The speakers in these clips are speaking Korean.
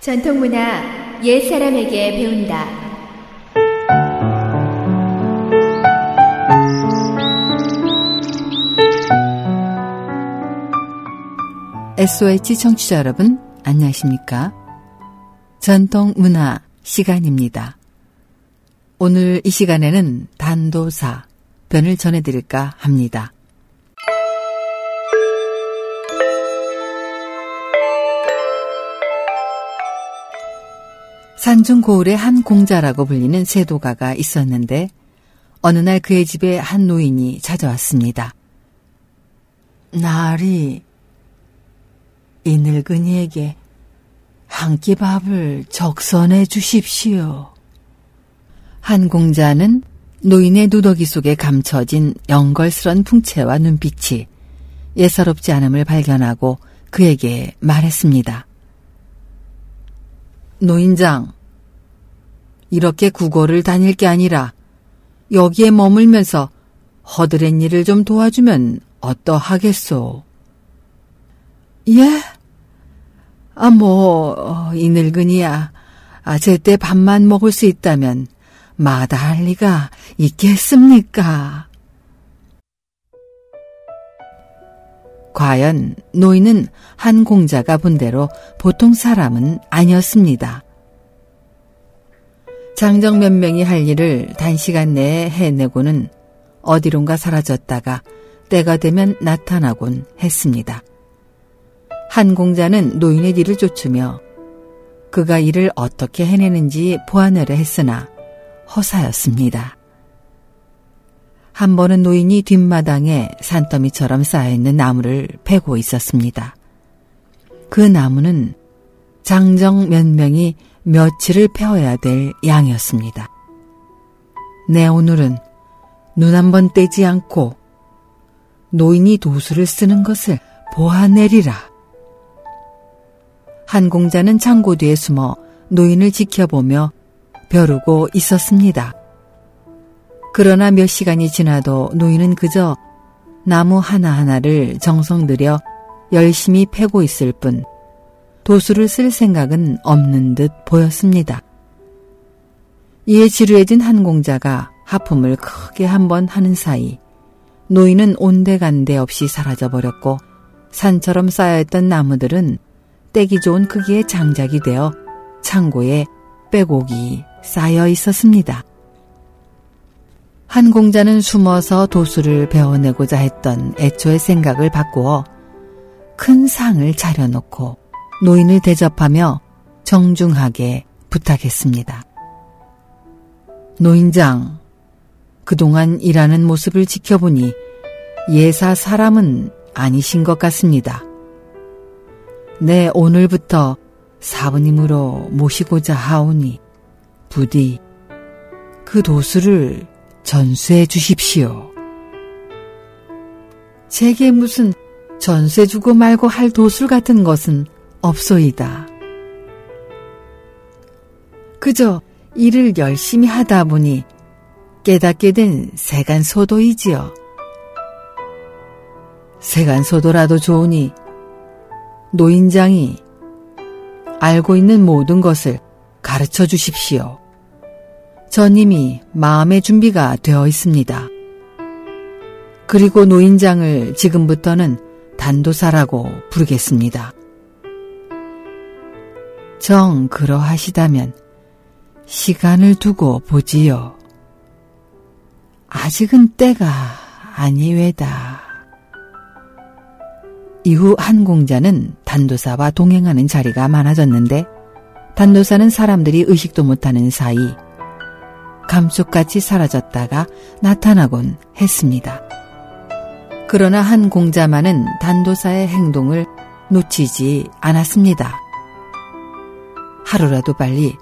전통문화 옛 사람에게 배운다. SOH 청취자 여러분, 안녕하십니까? 전통문화 시간입니다. 오늘 이 시간에는 단도사 변을 전해드릴까 합니다. 산중 고을의 한 공자라고 불리는 세도가가 있었는데 어느 날 그의 집에 한 노인이 찾아왔습니다. 날이 이 늙은이에게 한 끼 밥을 적선해 주십시오. 한 공자는 노인의 누더기 속에 감춰진 영걸스런 풍채와 눈빛이 예사롭지 않음을 발견하고 그에게 말했습니다. 노인장, 이렇게 국어를 다닐 게 아니라 여기에 머물면서 허드렛 일을 좀 도와주면 어떠하겠소? 예? 아, 뭐, 어, 이 늙은이야. 아, 제때 밥만 먹을 수 있다면 마다할 리가 있겠습니까? 과연 노인은 한 공자가 본 대로 보통 사람은 아니었습니다. 장정 몇 명이 할 일을 단시간 내에 해내고는 어디론가 사라졌다가 때가 되면 나타나곤 했습니다. 한 공자는 노인의 뒤를 쫓으며 그가 일을 어떻게 해내는지 보아내려 했으나 허사였습니다. 한 번은 노인이 뒷마당에 산더미처럼 쌓여있는 나무를 패고 있었습니다. 그 나무는 장정 몇 명이 며칠을 패어야 될 양이었습니다. 내 오늘은 눈 한 번 떼지 않고 노인이 도수를 쓰는 것을 보아내리라. 한 공자는 창고 뒤에 숨어 노인을 지켜보며 벼르고 있었습니다. 그러나 몇 시간이 지나도 노인은 그저 나무 하나하나를 정성 들여 열심히 패고 있을 뿐 도수를 쓸 생각은 없는 듯 보였습니다. 이에 지루해진 한 공자가 하품을 크게 한 번 하는 사이 노인은 온데간데 없이 사라져버렸고 산처럼 쌓여있던 나무들은 떼기 좋은 크기의 장작이 되어 창고에 빼곡이 쌓여 있었습니다. 한 공자는 숨어서 도수를 배워내고자 했던 애초의 생각을 바꾸어 큰 상을 차려놓고 노인을 대접하며 정중하게 부탁했습니다. 노인장, 그동안 일하는 모습을 지켜보니 예사 사람은 아니신 것 같습니다. 내 오늘부터 사부님으로 모시고자 하오니 부디 그 도수를 전수해 주십시오. 제게 무슨 전세 주고 말고 할 도술 같은 것은 없소이다. 그저 일을 열심히 하다 보니 깨닫게 된 세간소도이지요. 세간소도라도 좋으니 노인장이 알고 있는 모든 것을 가르쳐 주십시오. 전 이미 마음의 준비가 되어 있습니다. 그리고 노인장을 지금부터는 단도사라고 부르겠습니다. 정 그러하시다면 시간을 두고 보지요. 아직은 때가 아니외다. 이후 한 공자는 단도사와 동행하는 자리가 많아졌는데 단도사는 사람들이 의식도 못하는 사이 감쪽같이 사라졌다가 나타나곤 했습니다. 그러나 한 공자만은 단도사의 행동을 놓치지 않았습니다. 하루라도 빨리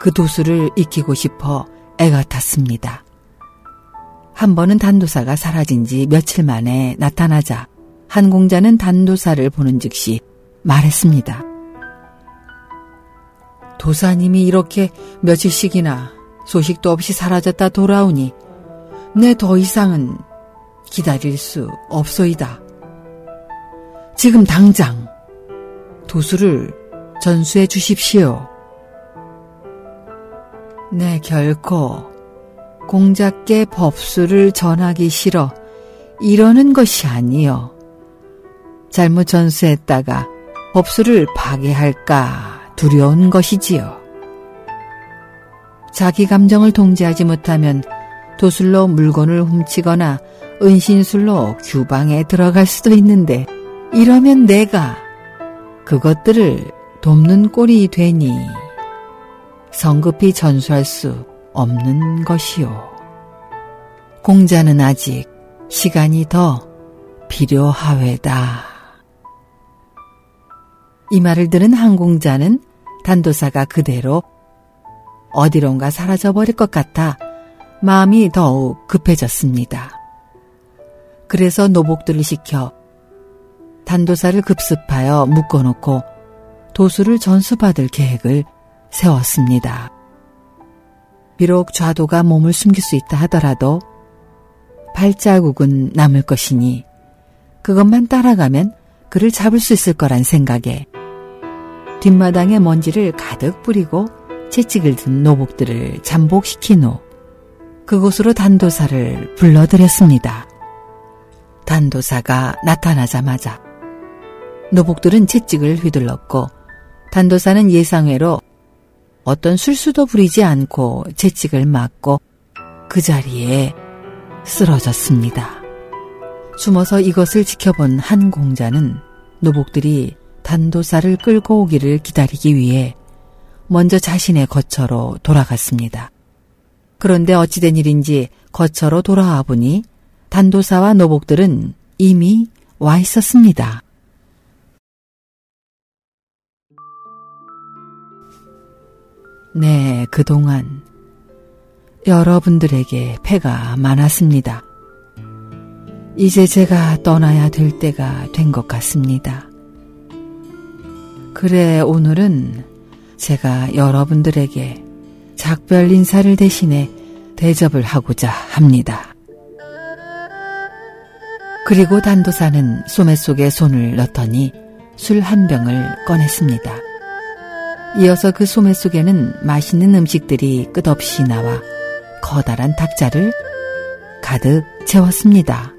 그 도수를 익히고 싶어 애가 탔습니다. 한 번은 단도사가 사라진 지 며칠 만에 나타나자 한 공자는 단도사를 보는 즉시 말했습니다. 도사님이 이렇게 며칠씩이나 소식도 없이 사라졌다 돌아오니 내 더 이상은 기다릴 수 없소이다. 지금 당장 도수를 전수해 주십시오. 네, 결코 공작께 법수를 전하기 싫어 이러는 것이 아니요. 잘못 전수했다가 법수를 파괴할까 두려운 것이지요. 자기 감정을 통제하지 못하면 도술로 물건을 훔치거나 은신술로 규방에 들어갈 수도 있는데 이러면 내가 그것들을 돕는 꼴이 되니 성급히 전수할 수 없는 것이요. 공자는 아직 시간이 더 필요하외다. 이 말을 들은 항공자는 단도사가 그대로 어디론가 사라져버릴 것 같아 마음이 더욱 급해졌습니다. 그래서 노복들을 시켜 단도사를 급습하여 묶어놓고 도수를 전수받을 계획을 세웠습니다. 비록 좌도가 몸을 숨길 수 있다 하더라도 발자국은 남을 것이니 그것만 따라가면 그를 잡을 수 있을 거란 생각에 뒷마당에 먼지를 가득 뿌리고 채찍을 든 노복들을 잠복시킨 후 그곳으로 단도사를 불러들였습니다. 단도사가 나타나자마자 노복들은 채찍을 휘둘렀고 단도사는 예상외로 어떤 술수도 부리지 않고 채찍을 맞고 그 자리에 쓰러졌습니다. 숨어서 이것을 지켜본 한 공자는 노복들이 단도사를 끌고 오기를 기다리기 위해 먼저 자신의 거처로 돌아갔습니다. 그런데 어찌된 일인지 거처로 돌아와 보니 단도사와 노복들은 이미 와 있었습니다. 네, 그동안 여러분들에게 폐가 많았습니다. 이제 제가 떠나야 될 때가 된 것 같습니다. 그래, 오늘은 제가 여러분들에게 작별 인사를 대신해 대접을 하고자 합니다. 그리고 단도사는 소매 속에 손을 넣더니 술 한 병을 꺼냈습니다. 이어서 그 소매 속에는 맛있는 음식들이 끝없이 나와 커다란 탁자를 가득 채웠습니다.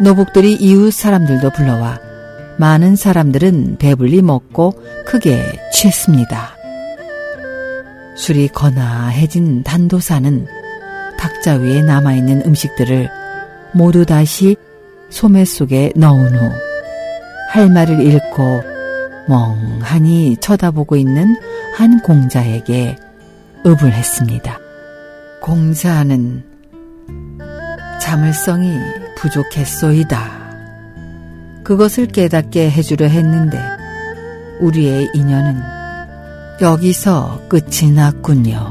노복들이 이웃 사람들도 불러와 많은 사람들은 배불리 먹고 크게 취했습니다. 술이 거나해진 단도사는 탁자 위에 남아있는 음식들을 모두 다시 소매 속에 넣은 후 할 말을 잃고 멍하니 쳐다보고 있는 한 공자에게 읍을 했습니다. 공자는 자물성이 부족했소이다. 그것을 깨닫게 해주려 했는데 우리의 인연은 여기서 끝이 났군요.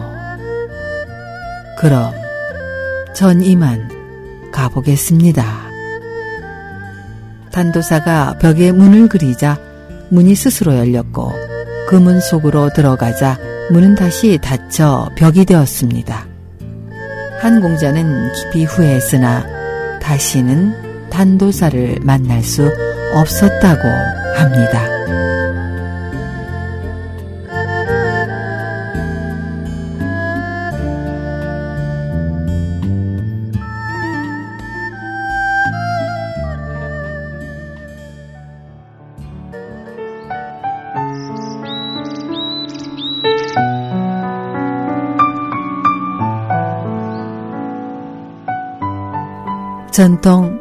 그럼 전 이만 가보겠습니다. 단도사가 벽에 문을 그리자 문이 스스로 열렸고 그 문 속으로 들어가자 문은 다시 닫혀 벽이 되었습니다. 한 공자는 깊이 후회했으나 다시는 단도사를 만날 수 없었다고 합니다. 전통